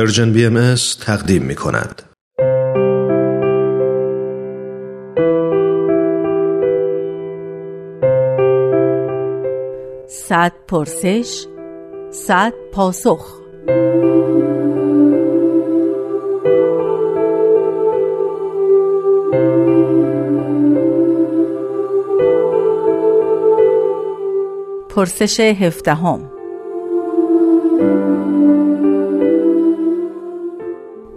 پرژن بی ام تقدیم می کند. صد پرسش صد پاسخ پرسش هفدهم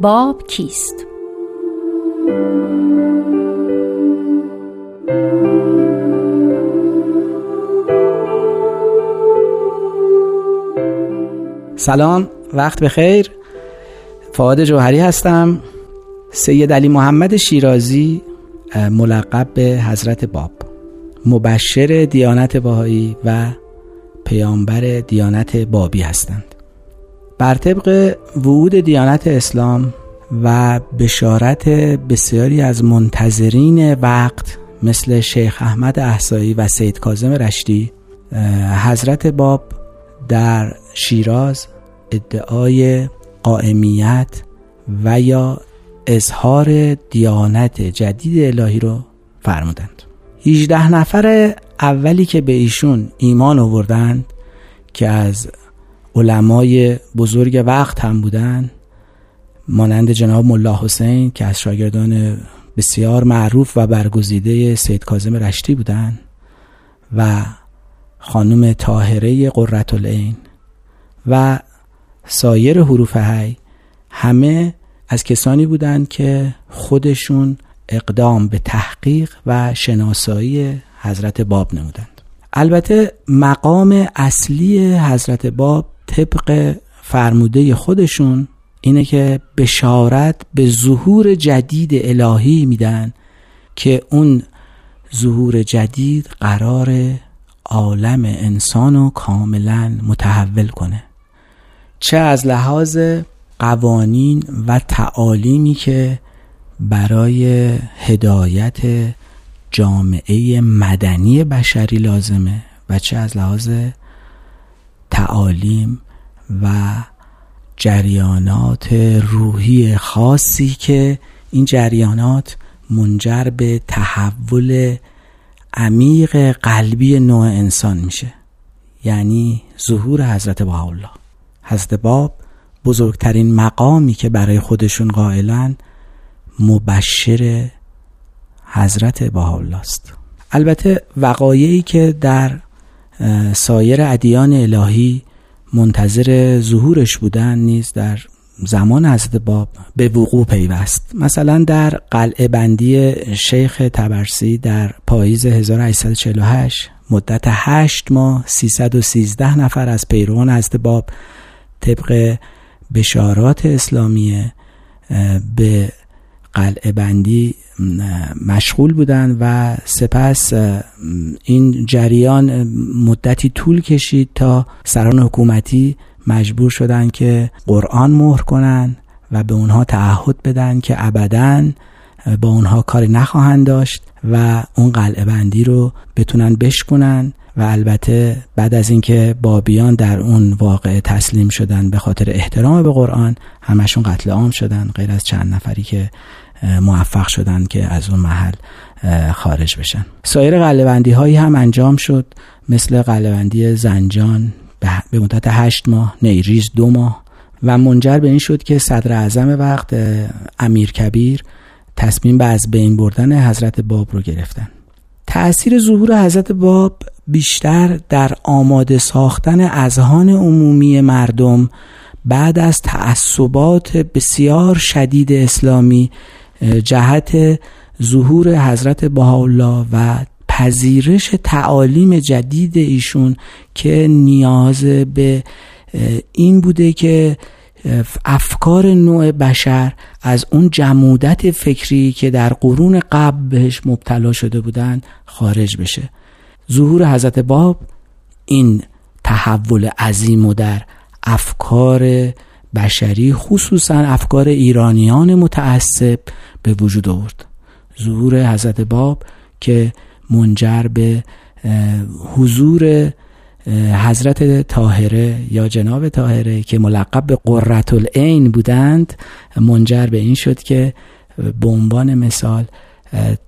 باب کیست؟ سلام وقت بخیر. فعاد جوهری هستم. سید علی محمد شیرازی ملقب به حضرت باب. مبشر دیانت باهایی و پیامبر دیانت بابی هستند. بر طبق وعود دیانت اسلام و بشارت بسیاری از منتظرین وقت مثل شیخ احمد احسایی و سید کازم رشتی حضرت باب در شیراز ادعای قائمیت و یا اظهار دیانت جدید الهی رو فرمودند. 18 نفر اولی که به ایشون ایمان آوردند که از علمای بزرگ وقت هم بودن مانند جناب ملا حسین که از شاگردان بسیار معروف و برگزیده سید کازم رشتی بودند و خانم طاهره قررت العین و سایر حروف هی همه از کسانی بودند که خودشون اقدام به تحقیق و شناسایی حضرت باب نمودند. البته مقام اصلی حضرت باب طبق فرموده خودشون اینه که بشارت به ظهور جدید الهی میدن که اون ظهور جدید قرار عالم انسان رو کاملا متحول کنه. چه از لحاظ قوانین و تعالیمی که برای هدایت جامعه مدنی بشری لازمه و چه از لحاظ تعالیم و جریانات روحی خاصی که این جریانات منجر به تحول عمیق قلبی نوع انسان میشه. یعنی ظهور حضرت بهاءالله. حضرت باب بزرگترین مقامی که برای خودشون قائلن مبشر حضرت بهاءالله است. البته وقایعی که در سایر ادیان الهی منتظر ظهورش بودن نیز در زمان حضرت باب به وقوع پیوست. مثلا در قلعه بندی شیخ تبرسی در پاییز 1848 مدت 8 ماه 313 نفر از پیروان حضرت باب طبق بشارات اسلامیه به قلعه بندی مشغول بودن و سپس این جریان مدتی طول کشید تا سران حکومتی مجبور شدن که قرآن مهر کنن و به اونها تعهد بدن که ابدا با اونها کاری نخواهند داشت و اون قلعه بندی رو بتونن بشکنن و البته بعد از اینکه بابیان در اون واقع تسلیم شدن به خاطر احترام به قرآن همشون قتل عام شدن غیر از چند نفری که موفق شدن که از اون محل خارج بشن. سایر قلبندی هایی هم انجام شد مثل قلبندی زنجان به مدت هشت ماه نیریز دو ماه. و منجر به این شد که صدر اعظم وقت امیر کبیر تصمیم به از بین بردن حضرت باب رو گرفتن. تأثیر ظهور حضرت باب بیشتر در آماده ساختن اذهان عمومی مردم بعد از تعصبات بسیار شدید اسلامی جهت ظهور حضرت بهاءالله و پذیرش تعالیم جدید ایشون که نیاز به این بوده که افکار نوع بشر از اون جمودت فکری که در قرون قبل بهش مبتلا شده بودن خارج بشه. ظهور حضرت باب این تحول عظیم و در افکار بشری خصوصا افکار ایرانیان متعصب به وجود آورد. ظهور حضرت باب که منجر به حضور حضرت طاهره یا جناب طاهره که ملقب به قررت العین بودند منجر به این شد که به عنوان مثال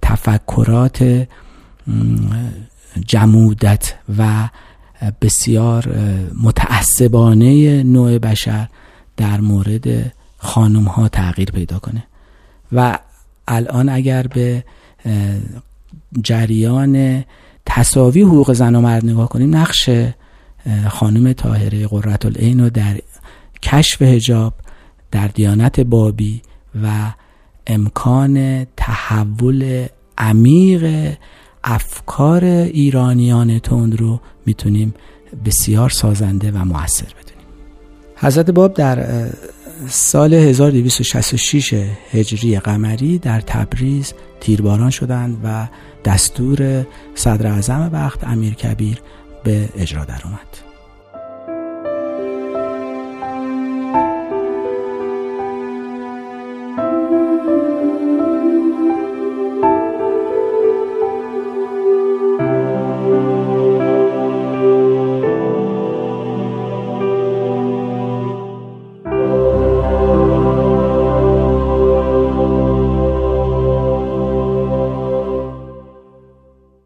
تفکرات جمودت و بسیار متعصبانه نوع بشر در مورد خانم ها تغییر پیدا کنه. و الان اگر به جریان تصاوی حقوق زن و مرد نگاه کنیم نقش خانم طاهره قررت العین رو در کشف هجاب در دیانت بابی و امکان تحول عمیق افکار ایرانیان تند رو می‌تونیم بسیار سازنده و موثر بدونیم. حضرت باب در سال 1266 هجری قمری در تبریز تیرباران شدند و دستور صدر اعظم وقت امیر کبیر به اجرا در اومد